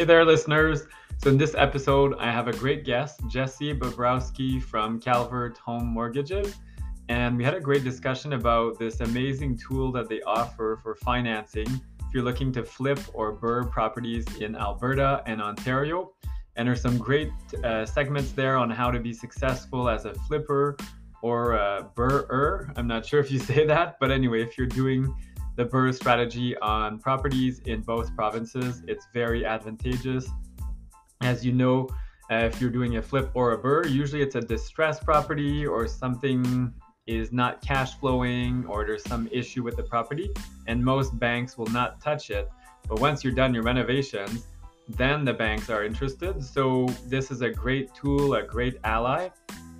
Hey there, listeners. So, in this episode, I have a great guest, Jesse Bobrowski from Calvert Home Mortgages. And we had a great discussion about this amazing tool that they offer for financing if you're looking to flip or BRRRR properties in Alberta and Ontario. And there's some great uh, segments there on how to be successful as a flipper or a BRRRR. I'm not sure if you say that, but anyway, if you're doing the Burr strategy on properties in both provinces. It's very advantageous. As you know, uh, if you're doing a flip or a Burr, usually it's a distressed property or something is not cash flowing or there's some issue with the property, and most banks will not touch it. But once you're done your renovations, then the banks are interested. So this is a great tool, a great ally.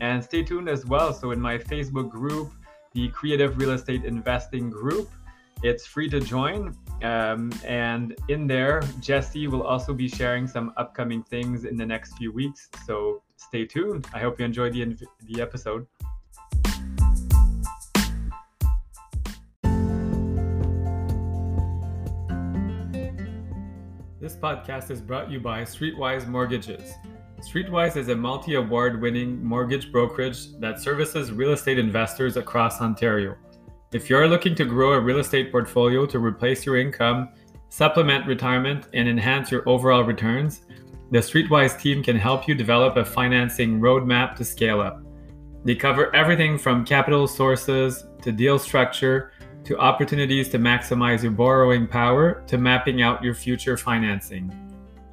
And stay tuned as well. So in my Facebook group, the Creative Real Estate Investing group, it's free to join. Um, and in there, Jesse will also be sharing some upcoming things in the next few weeks. So stay tuned. I hope you enjoyed the, the episode. This podcast is brought to you by Streetwise Mortgages. Streetwise is a multi award winning mortgage brokerage that services real estate investors across Ontario. If you're looking to grow a real estate portfolio to replace your income, supplement retirement, and enhance your overall returns, the Streetwise team can help you develop a financing roadmap to scale up. They cover everything from capital sources to deal structure to opportunities to maximize your borrowing power to mapping out your future financing.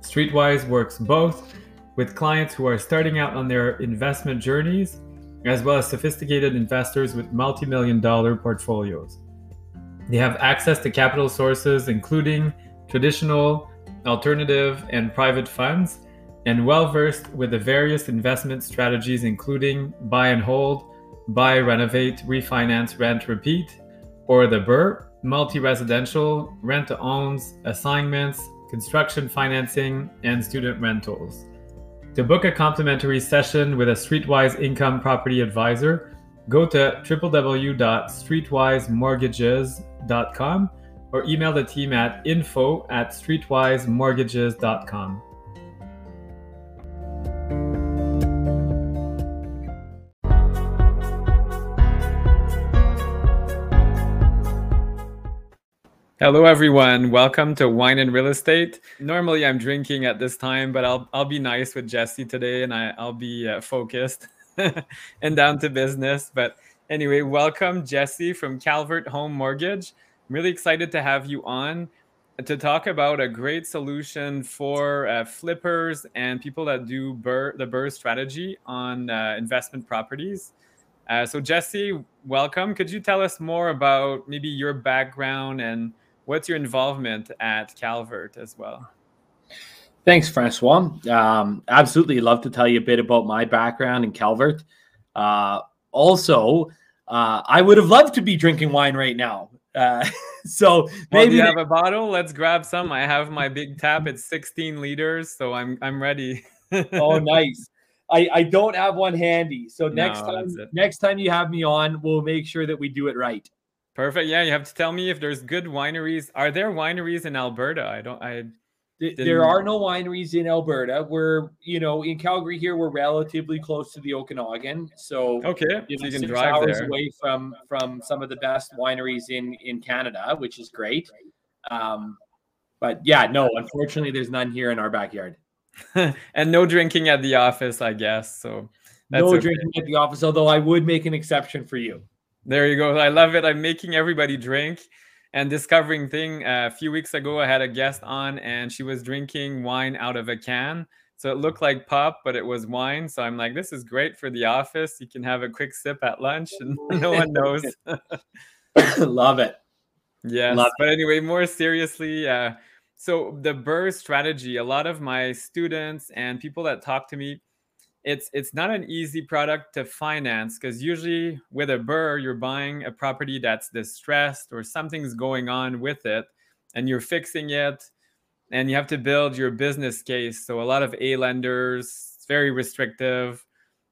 Streetwise works both with clients who are starting out on their investment journeys as well as sophisticated investors with multi million dollar portfolios. They have access to capital sources, including traditional, alternative, and private funds, and well versed with the various investment strategies, including buy and hold, buy, renovate, refinance, rent, repeat, or the BRRRR, multi residential, rent to owns, assignments, construction financing, and student rentals. To book a complimentary session with a Streetwise Income Property Advisor, go to www.streetwisemortgages.com or email the team at info at streetwisemortgages.com. Hello, everyone. Welcome to Wine and Real Estate. Normally, I'm drinking at this time, but I'll I'll be nice with Jesse today, and I, I'll be uh, focused and down to business. But anyway, welcome Jesse from Calvert Home Mortgage. I'm really excited to have you on to talk about a great solution for uh, flippers and people that do the BRRRR strategy on uh, investment properties. Uh, so, Jesse, welcome. Could you tell us more about maybe your background and what's your involvement at Calvert as well? Thanks, Francois. Um, absolutely love to tell you a bit about my background in Calvert. Uh, also, uh, I would have loved to be drinking wine right now. Uh, so maybe well, you have a bottle. Let's grab some. I have my big tap. It's 16 liters, so I'm I'm ready. oh, nice. I, I don't have one handy. So next no, time next time you have me on, we'll make sure that we do it right. Perfect. Yeah, you have to tell me if there's good wineries. Are there wineries in Alberta? I don't. I. Didn't... There are no wineries in Alberta. We're, you know, in Calgary here, we're relatively close to the Okanagan, so okay, you, know, you can drive hours there. away from from some of the best wineries in in Canada, which is great. Um, but yeah, no, unfortunately, there's none here in our backyard. and no drinking at the office, I guess. So no okay. drinking at the office. Although I would make an exception for you. There you go. I love it. I'm making everybody drink and discovering thing. Uh, a few weeks ago, I had a guest on and she was drinking wine out of a can. So it looked like pop, but it was wine. So I'm like, this is great for the office. You can have a quick sip at lunch and no one knows. love it. Yes. Love but anyway, more seriously, uh, so the burr strategy, a lot of my students and people that talk to me, it's it's not an easy product to finance because usually with a burr you're buying a property that's distressed or something's going on with it and you're fixing it and you have to build your business case. So a lot of a lenders it's very restrictive.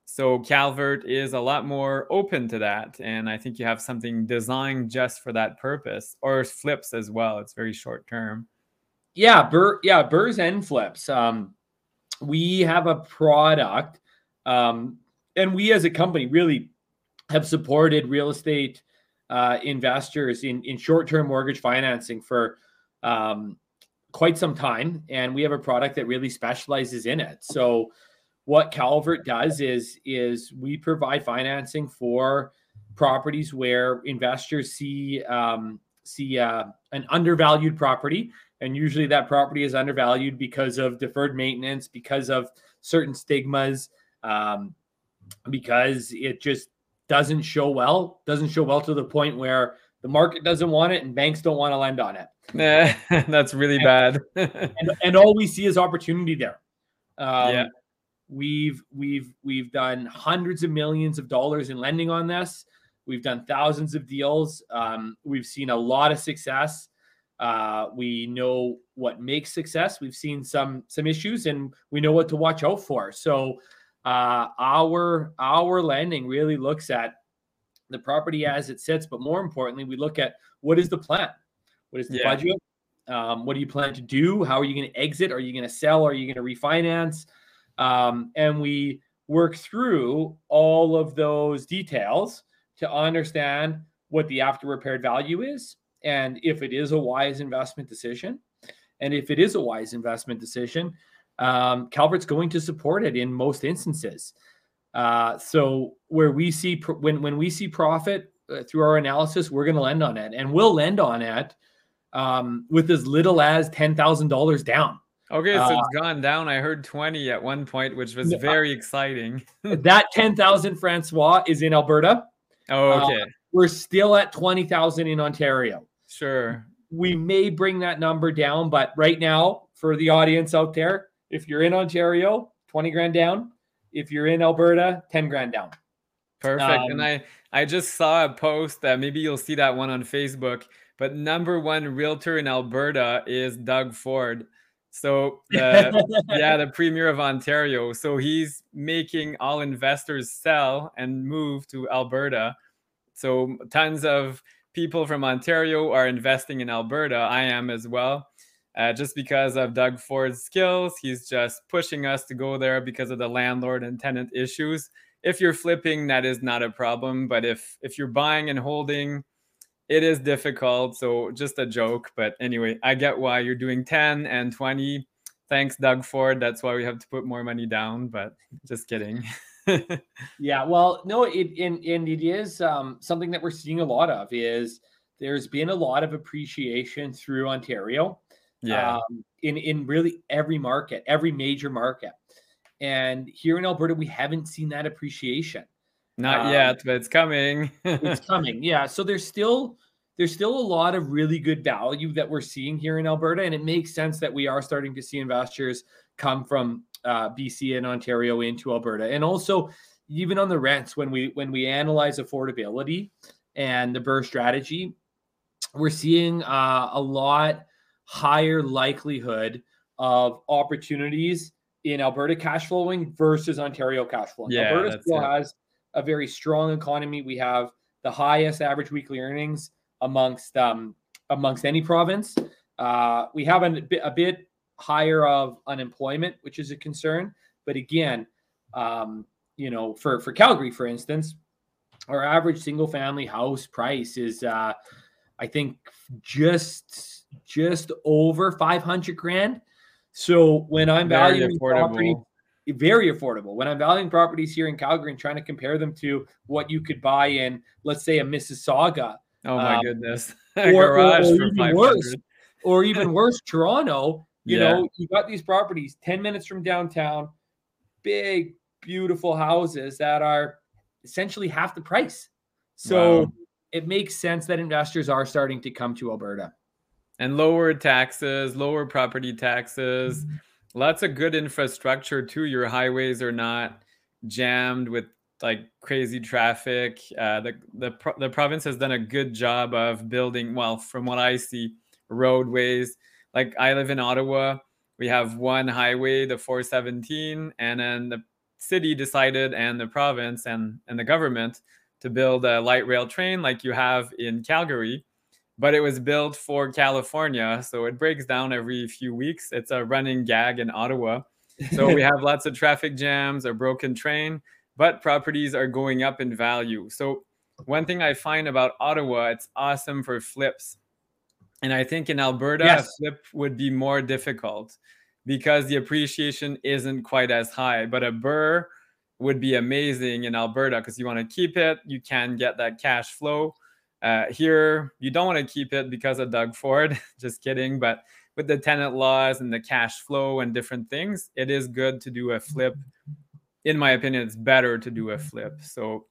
So calvert is a lot more open to that and i think you have something designed just for that purpose or flips as well. It's very short term. Yeah, Burr, yeah, burrs and flips. Um, we have a product, um, and we as a company really have supported real estate uh, investors in in short term mortgage financing for um, quite some time, and we have a product that really specializes in it. So, what Calvert does is is we provide financing for properties where investors see um, see uh, an undervalued property and usually that property is undervalued because of deferred maintenance because of certain stigmas um, because it just doesn't show well doesn't show well to the point where the market doesn't want it and banks don't want to lend on it. That's really bad. and, and, all we see is opportunity there. Um, yeah. we've we've we've done hundreds of millions of dollars in lending on this. We've done thousands of deals. Um, we've seen a lot of success. Uh, we know what makes success. We've seen some some issues, and we know what to watch out for. So, uh, our our lending really looks at the property as it sits, but more importantly, we look at what is the plan, what is the yeah. budget, um, what do you plan to do, how are you going to exit, are you going to sell, are you going to refinance, um, and we work through all of those details to understand what the after repaired value is and if it is a wise investment decision, and if it is a wise investment decision, um, Calvert's going to support it in most instances. Uh, so where we see pr- when when we see profit uh, through our analysis, we're going to lend on it, and we'll lend on it um, with as little as ten thousand dollars down. Okay, so uh, it's gone down. I heard twenty at one point, which was very exciting. that ten thousand, Francois, is in Alberta. Oh, okay. Uh, we're still at twenty thousand in Ontario. Sure. We may bring that number down, but right now, for the audience out there, if you're in Ontario, 20 grand down. If you're in Alberta, 10 grand down. Perfect. Um, and I I just saw a post that maybe you'll see that one on Facebook, but number one realtor in Alberta is Doug Ford. So the, yeah, the premier of Ontario. So he's making all investors sell and move to Alberta. So tons of people from Ontario are investing in Alberta. I am as well. Uh, just because of Doug Ford's skills, he's just pushing us to go there because of the landlord and tenant issues. If you're flipping, that is not a problem. But if if you're buying and holding, it is difficult. So just a joke. But anyway, I get why you're doing 10 and 20. Thanks, Doug Ford. That's why we have to put more money down. But just kidding. yeah, well, no, it and, and it is um, something that we're seeing a lot of is there's been a lot of appreciation through Ontario. Yeah. Um, in in really every market, every major market. And here in Alberta, we haven't seen that appreciation. Not um, yet, but it's coming. it's coming. Yeah. So there's still there's still a lot of really good value that we're seeing here in Alberta, and it makes sense that we are starting to see investors come from uh, BC and Ontario into Alberta, and also even on the rents when we when we analyze affordability and the BRRRR strategy, we're seeing uh, a lot higher likelihood of opportunities in Alberta cash flowing versus Ontario cash flowing. Yeah, Alberta still it. has a very strong economy. We have the highest average weekly earnings amongst um, amongst any province. Uh, we have a, a bit higher of unemployment, which is a concern. But again, um, you know, for for Calgary, for instance, our average single family house price is, uh, I think, just just over five hundred grand. So when I'm very valuing property, very affordable. When I'm valuing properties here in Calgary and trying to compare them to what you could buy in, let's say, a Mississauga. Oh my um, goodness! or, garage or, or even worse, or even worse, Toronto. You yeah. know, you got these properties 10 minutes from downtown, big, beautiful houses that are essentially half the price. So wow. it makes sense that investors are starting to come to Alberta. And lower taxes, lower property taxes, mm-hmm. lots of good infrastructure too. Your highways are not jammed with like crazy traffic. Uh, the the the province has done a good job of building. Well, from what I see, roadways like I live in Ottawa. We have one highway, the 417, and then the city decided and the province and, and the government to build a light rail train like you have in Calgary. But it was built for California, so it breaks down every few weeks. It's a running gag in Ottawa. So we have lots of traffic jams, a broken train, but properties are going up in value. So one thing I find about Ottawa, it's awesome for flips. And I think in Alberta, yes. a flip would be more difficult because the appreciation isn't quite as high. But a burr would be amazing in Alberta because you want to keep it, you can get that cash flow. Uh, here, you don't want to keep it because of Doug Ford. Just kidding. But with the tenant laws and the cash flow and different things, it is good to do a flip. In my opinion, it's better to do a flip. So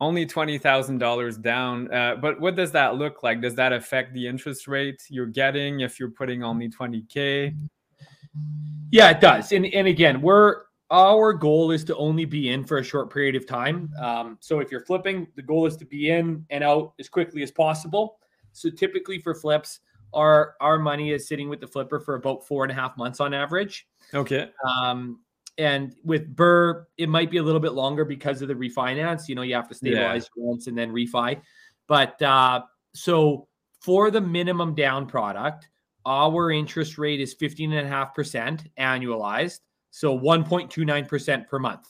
only $20,000 down. Uh, but what does that look like? Does that affect the interest rate you're getting if you're putting only 20K? Yeah, it does. And, and again, we're our goal is to only be in for a short period of time. Um, so if you're flipping, the goal is to be in and out as quickly as possible. So typically for flips, our our money is sitting with the flipper for about four and a half months on average. Okay. Um, and with Burr, it might be a little bit longer because of the refinance. You know, you have to stabilize yeah. rents and then refi. But uh, so for the minimum down product, our interest rate is 15.5% annualized. So 1.29% per month.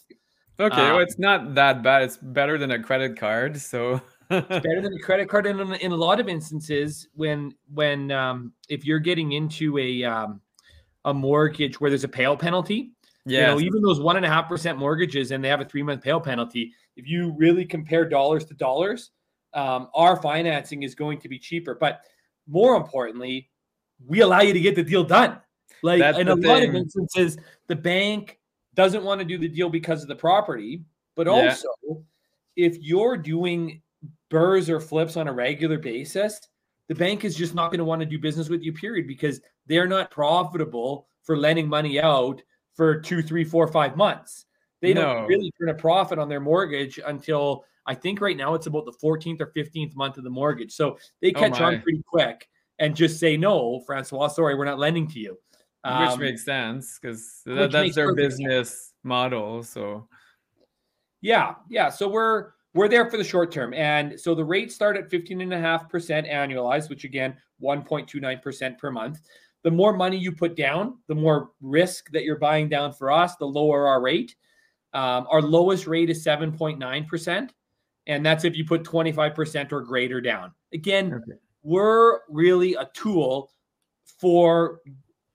Okay, um, well, it's not that bad. It's better than a credit card. So it's better than a credit card. And in, in a lot of instances, when when um, if you're getting into a um, a mortgage where there's a payroll penalty, yeah, you know, even those one and a half percent mortgages and they have a three month payroll penalty. If you really compare dollars to dollars, um, our financing is going to be cheaper. But more importantly, we allow you to get the deal done. Like That's in a lot of instances, the bank doesn't want to do the deal because of the property, but yeah. also if you're doing burrs or flips on a regular basis, the bank is just not going to want to do business with you, period, because they're not profitable for lending money out for two, three, four, five months. They no. don't really turn a profit on their mortgage until I think right now it's about the 14th or 15th month of the mortgage. So they oh catch oh on pretty quick and just say, no, Francois, sorry, we're not lending to you. Um, which makes sense because that, that's their business sense. model. So yeah, yeah. So we're we're there for the short term. And so the rates start at 15.5% annualized, which again, 1.29% per month the more money you put down, the more risk that you're buying down for us, the lower our rate. Um, our lowest rate is 7.9%. And that's if you put 25% or greater down. Again, okay. we're really a tool for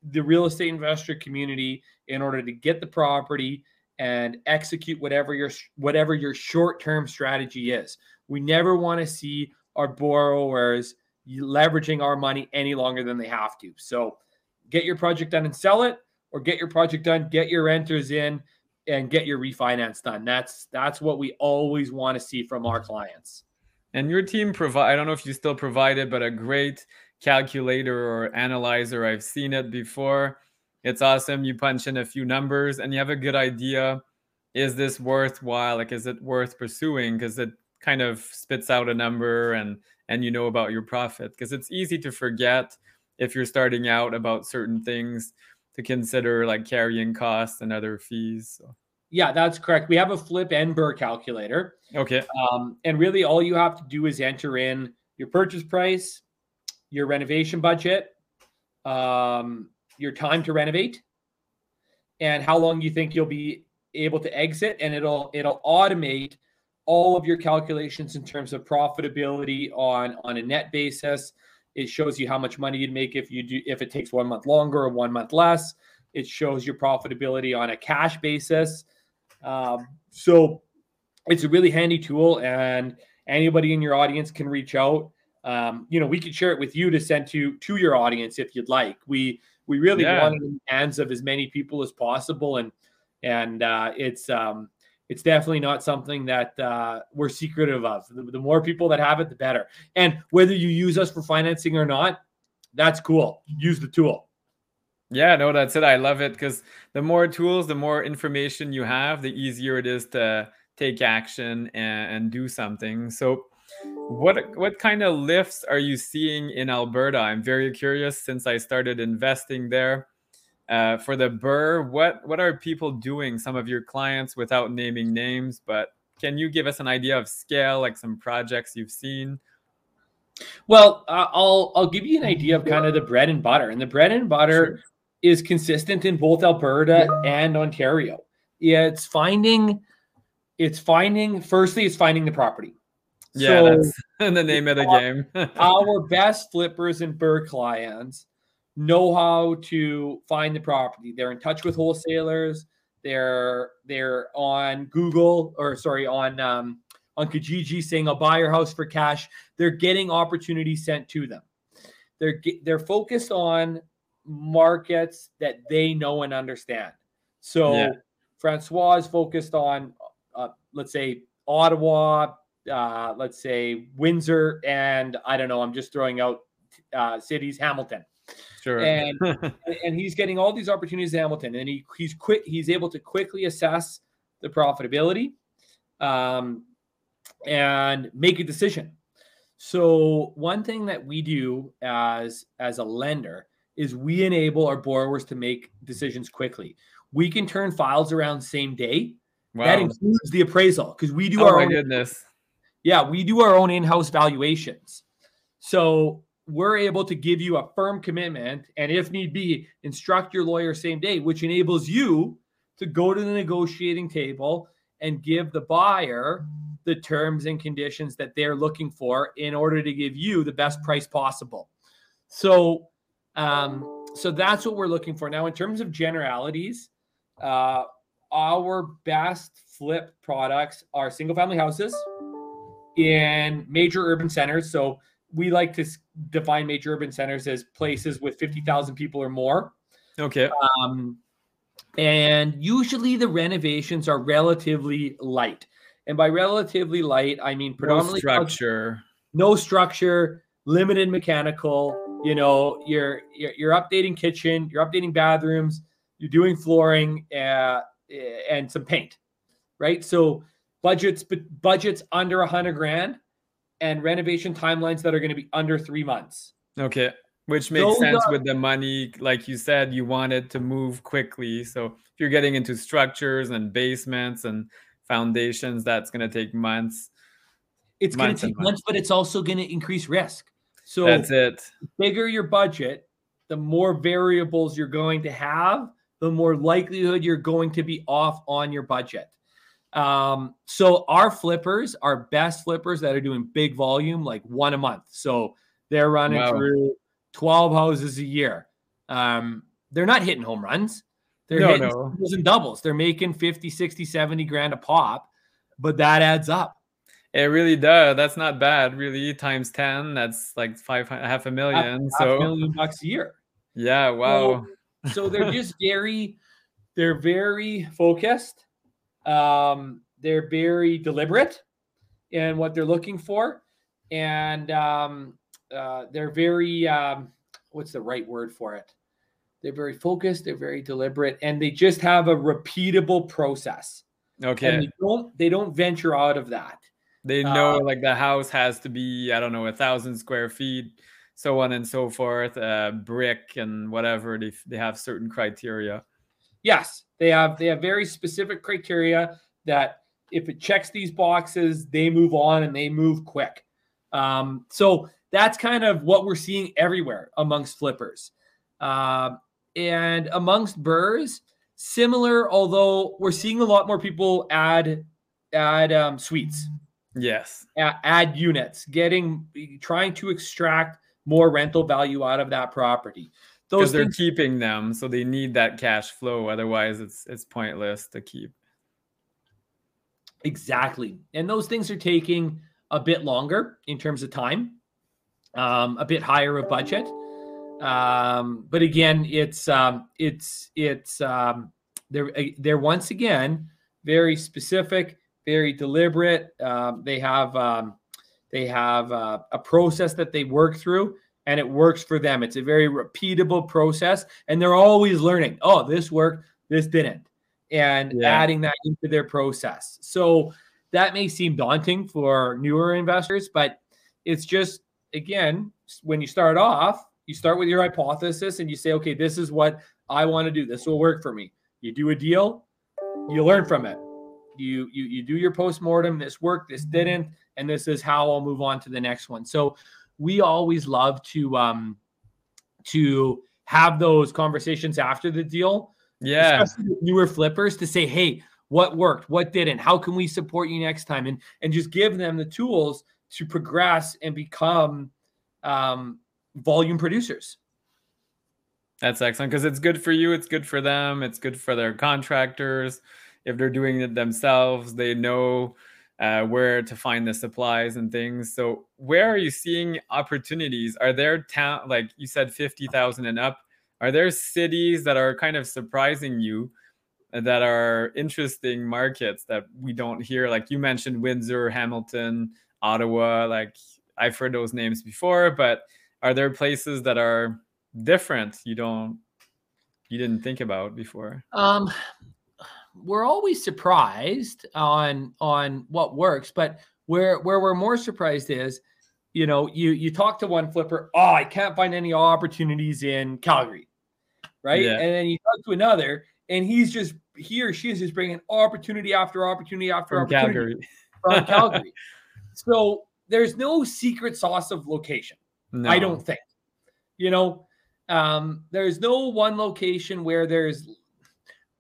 the real estate investor community in order to get the property and execute whatever your whatever your short-term strategy is. We never want to see our borrowers leveraging our money any longer than they have to. So get your project done and sell it, or get your project done, get your renters in, and get your refinance done. That's that's what we always want to see from our clients. And your team provide I don't know if you still provide it, but a great calculator or analyzer. I've seen it before. It's awesome. You punch in a few numbers and you have a good idea. Is this worthwhile? Like, is it worth pursuing? Because it kind of spits out a number and and you know about your profit because it's easy to forget if you're starting out about certain things to consider like carrying costs and other fees so. yeah that's correct we have a flip and BRRRR calculator okay um, and really all you have to do is enter in your purchase price your renovation budget um, your time to renovate and how long you think you'll be able to exit and it'll it'll automate all of your calculations in terms of profitability on on a net basis. It shows you how much money you'd make if you do if it takes one month longer or one month less. It shows your profitability on a cash basis. Um, so it's a really handy tool, and anybody in your audience can reach out. Um, you know, we could share it with you to send to to your audience if you'd like. We we really yeah. want it in the hands of as many people as possible, and and uh, it's um, it's definitely not something that uh, we're secretive of. The, the, more people that have it, the better. And whether you use us for financing or not, that's cool. Use the tool. Yeah, no, that's it. I love it because the more tools, the more information you have, the easier it is to take action and, and do something. So, what what kind of lifts are you seeing in Alberta? I'm very curious since I started investing there. Uh, for the burr, what what are people doing? Some of your clients, without naming names, but can you give us an idea of scale, like some projects you've seen? Well, uh, I'll I'll give you an idea of kind of the bread and butter, and the bread and butter Sure. is consistent in both Alberta and Ontario. Yeah, it's finding, it's finding. Firstly, it's finding the property. Yeah, So- that's the name of the game. our best flippers and Burr clients know how to find the property. They're in touch with wholesalers. They're they're on Google or sorry on um, on Kijiji saying I'll buy your house for cash. They're getting opportunities sent to them. They're they're focused on markets that they know and understand. So Yeah. Francois is focused on uh, let's say Ottawa, uh, let's say Windsor, and I don't know. I'm just throwing out uh, cities, Hamilton, sure. and and he's getting all these opportunities in Hamilton, and he he's quick. He's able to quickly assess the profitability, um, and make a decision. So one thing that we do as as a lender is we enable our borrowers to make decisions quickly. We can turn files around same day. wow. That includes the appraisal because we do oh our my own goodness. Yeah, we do our own in-house valuations. So we're able to give you a firm commitment and if need be, instruct your lawyer same day, which enables you to go to the negotiating table and give the buyer the terms and conditions that they're looking for in order to give you the best price possible. So um so that's what we're looking for. Now in terms of generalities, uh our best flip products are single family houses in major urban centers. So we like to define major urban centers as places with 50,000 people or more. Okay. Um, and usually the renovations are relatively light. And by relatively light, I mean No predominantly structure. no structure, limited mechanical. You know, you're you're, you're updating kitchen, you're updating bathrooms, you're doing flooring, uh, and some paint, right? So budgets, but budgets under a hundred grand, and renovation timelines that are going to be under three months. Okay. Which makes Those sense are- with the money. Like you said, you want it to move quickly. So if you're getting into structures and basements and foundations, that's going to take months. It's going to take months, but it's also going to increase risk. So That's it. bigger your budget, the more variables you're going to have, the more likelihood you're going to be off on your budget. Um, so our flippers, our best flippers that are doing big volume, like one a month. So they're running Wow. through 12 houses a year. Um, they're not hitting home runs. They're No, hitting no. and doubles. They're making 50, 60, 70 grand a pop, but that adds up. It really does. That's not bad, really. Times 10, that's like five, half a million. Half so, a million bucks a year. yeah, wow. so they're just very they're very focused um they're very deliberate in what they're looking for and um uh they're very um what's the right word for it they're very focused they're very deliberate and they just have a repeatable process Okay. and they don't they don't venture out of that They know Uh, like the house has to be, I don't know, a thousand square feet, so on and so forth, uh, brick and whatever. They, they have certain criteria. Yes, they have they have very specific criteria that if it checks these boxes, they move on and they move quick. Um, so that's kind of what we're seeing everywhere amongst flippers, uh, and amongst burrs. Similar, although we're seeing a lot more people add add um, suites, Yes. a- add units, getting trying to extract more rental value out of that property. Because Those they're things keeping them, so they need that cash flow. Otherwise, it's it's pointless to keep. Exactly. And those things are taking a bit longer in terms of time, um, a bit higher of budget. Um, but again, it's um, it's it's um, they're uh, they're once again very specific, very deliberate. Um, they have um, they have uh, a process that they work through, and it works for them. It's a very repeatable process, and they're always learning. Oh, this worked, this didn't, and Yeah. adding that into their process. So that may seem daunting for newer investors, but it's just again when you start off, you start with your hypothesis and you say, okay, this is what I want to do. This will work for me. You do a deal, you learn from it. You you you do your postmortem. This worked, this didn't, and this is how I'll move on to the next one. So we always love to um to have those conversations after the deal. Yeah. newer flippers to say, hey, what worked, what didn't, how can we support you next time? And and just give them the tools to progress and become um, volume producers. That's excellent because it's good for you, it's good for them, it's good for their contractors. If they're doing it themselves, they know uh, where to find the supplies and things. So, where are you seeing opportunities? Are there town like you said, fifty thousand and up? Are there cities that are kind of surprising you? That are interesting markets that we don't hear. Like you mentioned, Windsor, Hamilton, Ottawa. Like I've heard those names before, but are there places that are different you don't you didn't think about before? Um, we're always surprised on on what works, but where where we're more surprised is, you know, you you talk to one flipper, oh, I can't find any opportunities in Calgary, right? Yeah. And then you talk to another, and he's just he or she is just bringing opportunity after opportunity after from opportunity Calgary. from Calgary. So there's no secret sauce of location. No. I don't think. You know, um, there's no one location where there's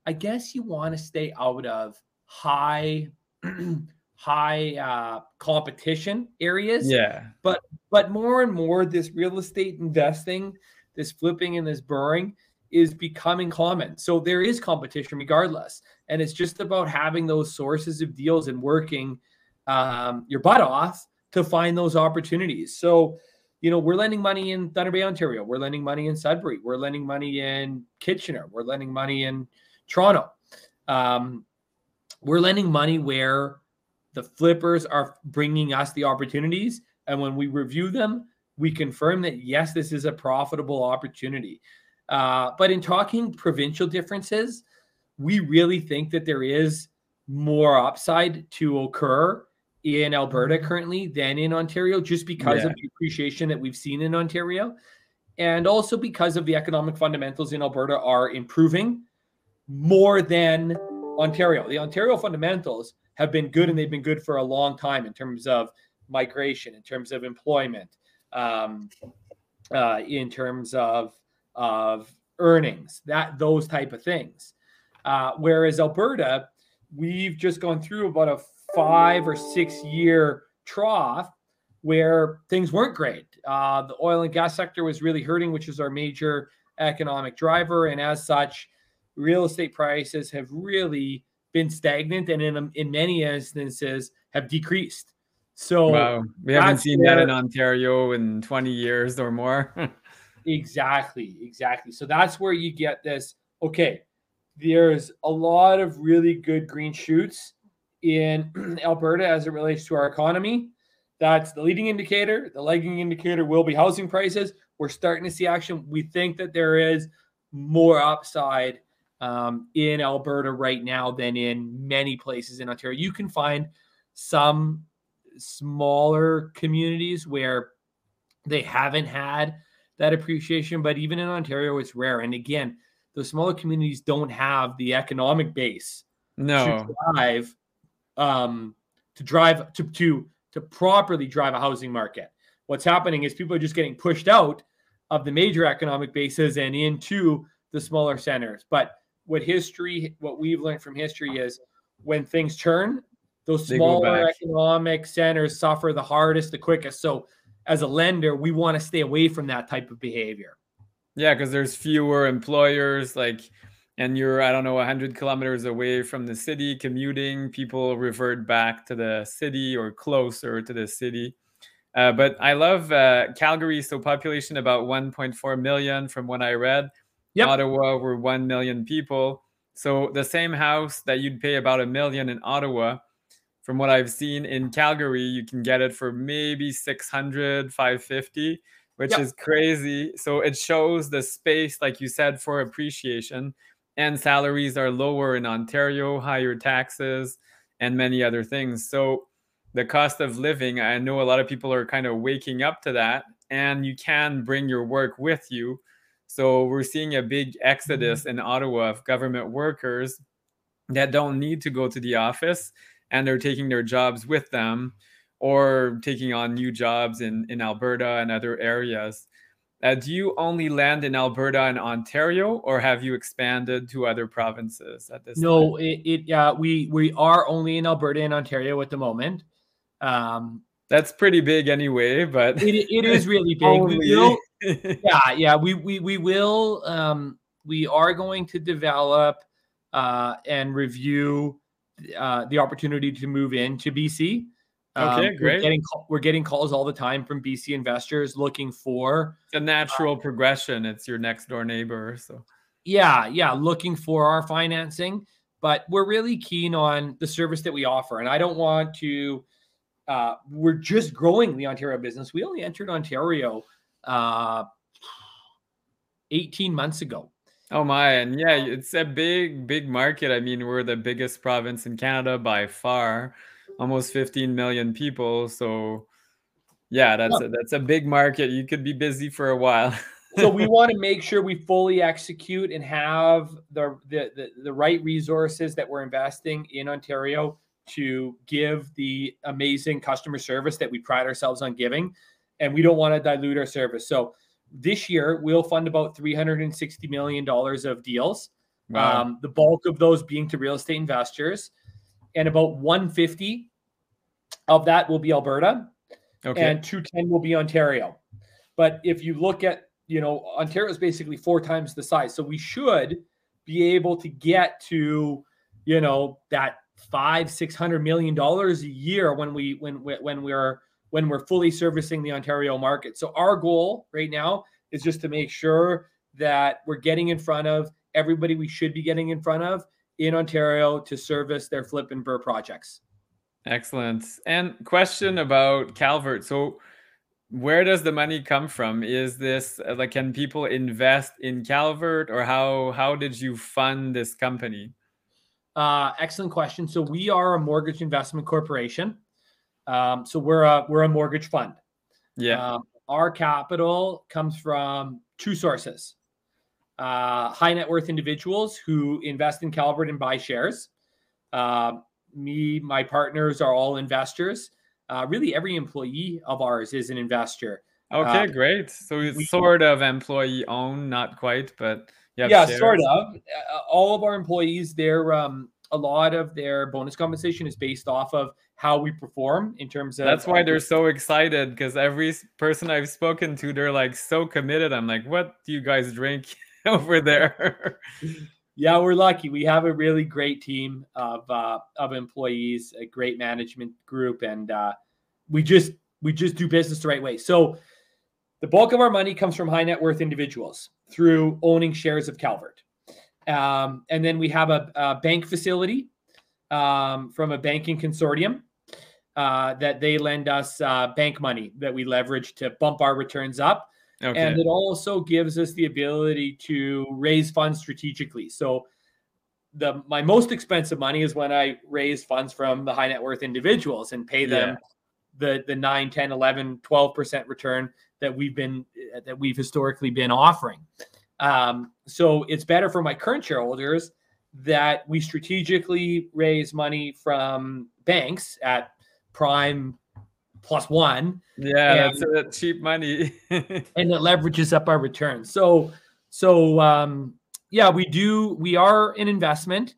I guess you want to stay out of high high uh, competition areas. Yeah. But but more and more this real estate investing, this flipping and this burring is becoming common. So there is competition regardless. And it's just about having those sources of deals and working um, your butt off to find those opportunities. So, you know, we're lending money in Thunder Bay, Ontario. We're lending money in Sudbury. We're lending money in Kitchener. We're lending money in Toronto. Um, we're lending money where the flippers are bringing us the opportunities. And when we review them, we confirm that yes, this is a profitable opportunity. Uh, but in talking provincial differences, we really think that there is more upside to occur in Alberta mm-hmm. currently than in Ontario, just because yeah. of the appreciation that we've seen in Ontario. And also because of the economic fundamentals in Alberta are improving more than Ontario. The Ontario fundamentals have been good and they've been good for a long time in terms of migration, in terms of employment, um, uh, in terms of of earnings, that those type of things. Uh, whereas Alberta, we've just gone through about a five or six year trough where things weren't great. Uh, the oil and gas sector was really hurting, which is our major economic driver, and as such, real estate prices have really been stagnant and in in many instances have decreased. So wow. we haven't seen that in Ontario in 20 years or more. exactly, exactly. So that's where you get this. Okay, there's a lot of really good green shoots in Alberta as it relates to our economy. That's the leading indicator. The lagging indicator will be housing prices. We're starting to see action. We think that there is more upside um, in Alberta right now than in many places in Ontario. You can find some smaller communities where they haven't had that appreciation, but even in Ontario, it's rare. And again, the smaller communities don't have the economic base no. to drive um, to drive to to to properly drive a housing market. What's happening is people are just getting pushed out of the major economic bases and into the smaller centers. But what history, what we've learned from history is when things turn, those smaller economic centers suffer the hardest, the quickest. So as a lender, we want to stay away from that type of behavior. Yeah, because there's fewer employers, like, and you're, I don't know, 100 kilometers away from the city commuting. People revert back to the city or closer to the city. Uh, but I love uh, Calgary. So population about 1.4 million from what I read. Yep. Ottawa were 1 million people. So the same house that you'd pay about a million in Ottawa, from what I've seen in Calgary, you can get it for maybe 600, 550, which yep. is crazy. So it shows the space, like you said, for appreciation. And salaries are lower in Ontario, higher taxes, and many other things. So the cost of living, I know a lot of people are kind of waking up to that. And you can bring your work with you so we're seeing a big exodus mm-hmm. in Ottawa of government workers that don't need to go to the office and they're taking their jobs with them or taking on new jobs in in Alberta and other areas. Uh, do you only land in Alberta and Ontario, or have you expanded to other provinces at this? Point? No, time? it, it uh, we we are only in Alberta and Ontario at the moment. Um, That's pretty big anyway, but it, it is really big. we will, yeah, yeah, we we we will. Um, we are going to develop uh, and review uh, the opportunity to move into BC. Okay, um, great. We're getting, we're getting calls all the time from BC investors looking for the natural uh, progression. It's your next door neighbor. So, yeah, yeah, looking for our financing. But we're really keen on the service that we offer. And I don't want to, uh, we're just growing the Ontario business. We only entered Ontario uh, 18 months ago. Oh my, and yeah, it's a big, big market. I mean, we're the biggest province in Canada by far almost 15 million people. So yeah, that's yeah. a, that's a big market. You could be busy for a while. so we want to make sure we fully execute and have the, the, the the right resources that we're investing in Ontario to give the amazing customer service that we pride ourselves on giving, and we don't want to dilute our service. So this year we'll fund about 360 million dollars of deals. Wow. Um, the bulk of those being to real estate investors, and about 150 of that will be Alberta, okay. and 210 will be Ontario. But if you look at, you know, Ontario is basically four times the size. So we should be able to get to, you know, that five, six hundred million dollars a year when we when when we're when we're fully servicing the Ontario market. So our goal right now is just to make sure that we're getting in front of everybody we should be getting in front of in Ontario to service their flip and BRRRR projects. Excellent. And question about Calvert. So, where does the money come from? Is this uh, like can people invest in Calvert, or how how did you fund this company? Uh, excellent question. So we are a mortgage investment corporation. Um, so we're a we're a mortgage fund. Yeah. Um, our capital comes from two sources: uh, high net worth individuals who invest in Calvert and buy shares. Uh, me, my partners are all investors. Uh, really, every employee of ours is an investor. Okay, uh, great. So it's we, sort of employee owned, not quite, but yeah, shares. sort of. Uh, all of our employees, their um, a lot of their bonus compensation is based off of how we perform in terms of. That's why they're so excited because every person I've spoken to, they're like so committed. I'm like, what do you guys drink over there? yeah, we're lucky. We have a really great team of uh, of employees, a great management group, and uh, we just we just do business the right way. So the bulk of our money comes from high net worth individuals through owning shares of Calvert, um, and then we have a, a bank facility um, from a banking consortium uh, that they lend us uh, bank money that we leverage to bump our returns up Okay. And it also gives us the ability to raise funds strategically. So the my most expensive money is when I raise funds from the high net worth individuals and pay them yeah. the the 9, 10, 11, 12% return that we've been that we've historically been offering. Um, so it's better for my current shareholders that we strategically raise money from banks at prime plus one. Yeah, and, that's cheap money. and it leverages up our return. So, so um, yeah, we do. We are an investment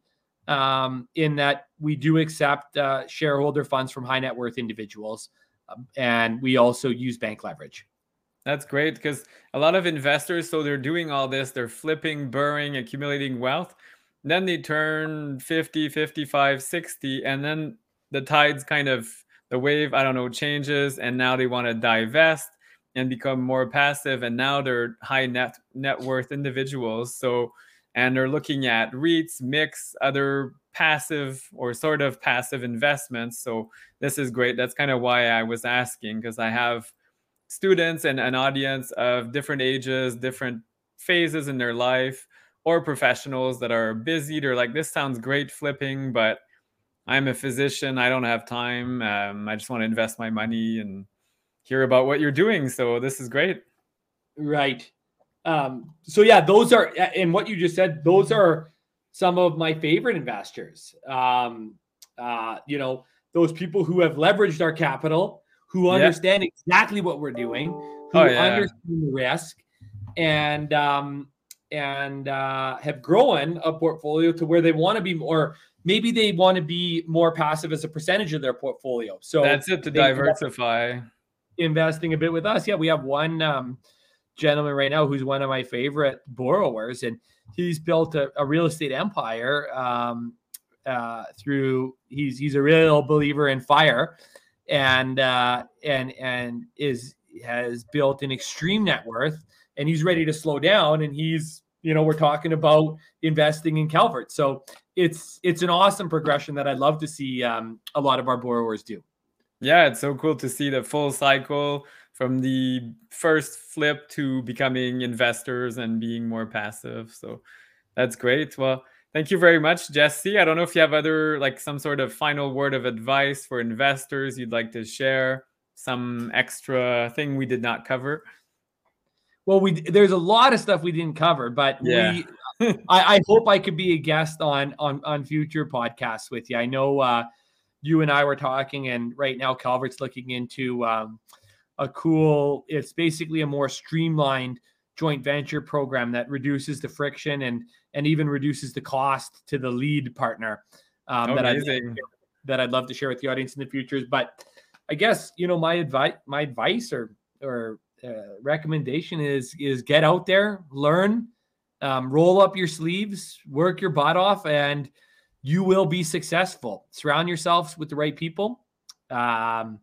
um, in that we do accept uh, shareholder funds from high net worth individuals, um, and we also use bank leverage. That's great because a lot of investors, so they're doing all this, they're flipping, BRRRRing, accumulating wealth. Then they turn 50, 55, 60, and then the tides kind of the wave, I don't know, changes, and now they want to divest and become more passive, and now they're high net net worth individuals. So, and they're looking at REITs, mix other passive or sort of passive investments. So this is great. That's kind of why I was asking because I have students and an audience of different ages, different phases in their life, or professionals that are busy. They're like, this sounds great flipping, but I'm a physician. I don't have time. Um, I just want to invest my money and hear about what you're doing. So this is great. Right. Um, so yeah, those are and what you just said. Those are some of my favorite investors. Um, uh, you know, those people who have leveraged our capital, who understand exactly what we're doing, who oh, yeah. understand the risk, and um, and uh, have grown a portfolio to where they want to be more. Maybe they want to be more passive as a percentage of their portfolio. So that's it to diversify. Investing a bit with us. Yeah, we have one um, gentleman right now who's one of my favorite borrowers, and he's built a, a real estate empire um, uh, through. He's he's a real believer in fire, and uh, and and is has built an extreme net worth, and he's ready to slow down, and he's you know we're talking about investing in Calvert. So it's it's an awesome progression that I'd love to see um, a lot of our borrowers do. Yeah, it's so cool to see the full cycle from the first flip to becoming investors and being more passive. So that's great. Well, thank you very much, Jesse. I don't know if you have other like some sort of final word of advice for investors you'd like to share, some extra thing we did not cover. Well, we there's a lot of stuff we didn't cover, but yeah. we I, I, hope I could be a guest on on on future podcasts with you. I know uh, you and I were talking, and right now Calvert's looking into um, a cool. It's basically a more streamlined joint venture program that reduces the friction and and even reduces the cost to the lead partner. Um, that I that I'd love to share with the audience in the future. But I guess you know my advice my advice or or uh, recommendation is is get out there, learn, um, roll up your sleeves, work your butt off, and you will be successful. Surround yourselves with the right people. Um,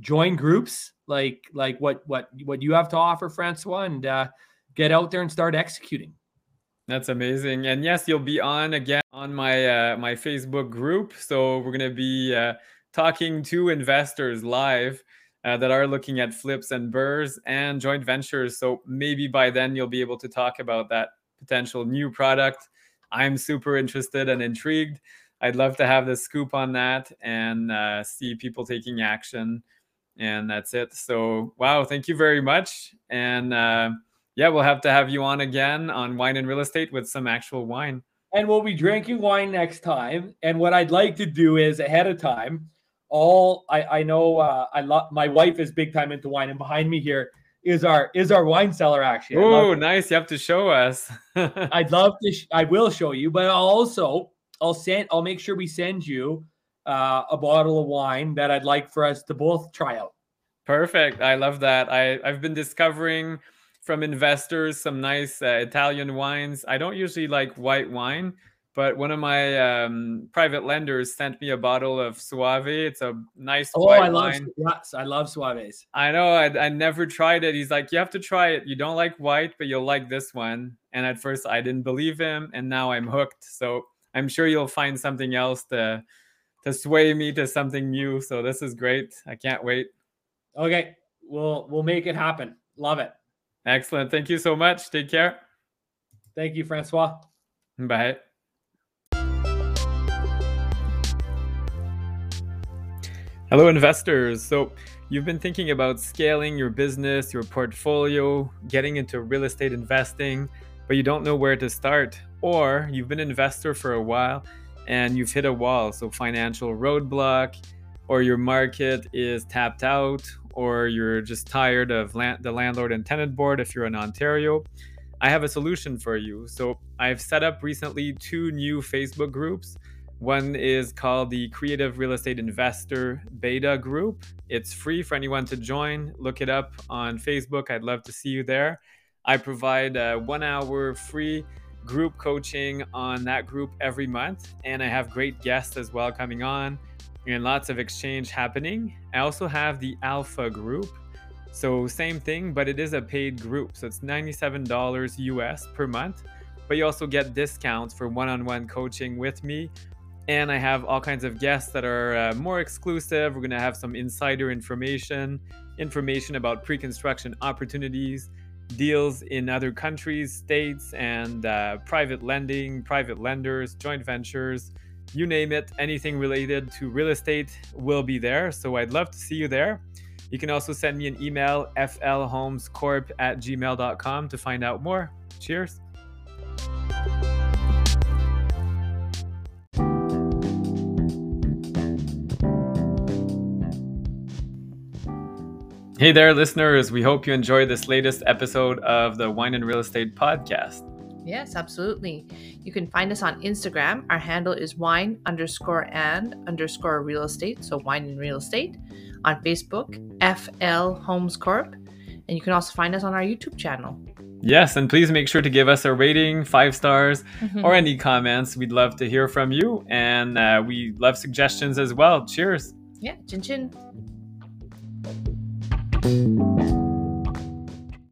join groups like like what what what you have to offer, Francois, and uh, get out there and start executing. That's amazing. And yes, you'll be on again on my uh, my Facebook group. So we're gonna be uh, talking to investors live uh, that are looking at flips and BRRRRs and joint ventures. So maybe by then you'll be able to talk about that potential new product. I'm super interested and intrigued. I'd love to have the scoop on that and uh, see people taking action. And that's it. So, wow, thank you very much. And uh, yeah, we'll have to have you on again on wine and real estate with some actual wine. And we'll be drinking wine next time. And what I'd like to do is ahead of time, all I, I know uh, I love my wife is big time into wine, and behind me here is our is our wine cellar actually. Oh, nice! You have to show us. I'd love to. Sh- I will show you, but I'll also I'll send. I'll make sure we send you uh, a bottle of wine that I'd like for us to both try out. Perfect. I love that. I I've been discovering from investors some nice uh, Italian wines. I don't usually like white wine but one of my um, private lenders sent me a bottle of Soave. It's a nice oh, white I love, wine. Yes, I love Soaves. I know. I, I never tried it. He's like, you have to try it. You don't like white, but you'll like this one. And at first, I didn't believe him, and now I'm hooked. So I'm sure you'll find something else to to sway me to something new. So this is great. I can't wait. Okay, we'll we'll make it happen. Love it. Excellent. Thank you so much. Take care. Thank you, Francois. Bye. Hello, investors. So, you've been thinking about scaling your business, your portfolio, getting into real estate investing, but you don't know where to start. Or you've been an investor for a while and you've hit a wall, so financial roadblock, or your market is tapped out, or you're just tired of land- the landlord and tenant board if you're in Ontario. I have a solution for you. So, I've set up recently two new Facebook groups one is called the Creative Real Estate Investor Beta Group. It's free for anyone to join. Look it up on Facebook. I'd love to see you there. I provide a one hour free group coaching on that group every month. And I have great guests as well coming on and lots of exchange happening. I also have the Alpha group. So, same thing, but it is a paid group. So, it's $97 US per month. But you also get discounts for one on one coaching with me and I have all kinds of guests that are uh, more exclusive. We're going to have some insider information, information about pre construction opportunities, deals in other countries, states, and uh, private lending, private lenders, joint ventures you name it, anything related to real estate will be there. So I'd love to see you there. You can also send me an email, flhomescorp at gmail.com to find out more. Cheers. Hey there, listeners. We hope you enjoyed this latest episode of the Wine and Real Estate Podcast. Yes, absolutely. You can find us on Instagram. Our handle is wine underscore and underscore real estate. So wine and real estate. On Facebook, FL Homes Corp. And you can also find us on our YouTube channel. Yes, and please make sure to give us a rating, five stars, Mm-hmm. or any comments. We'd love to hear from you, and uh, we love suggestions as well. Cheers. Yeah, chin chin. Thank you.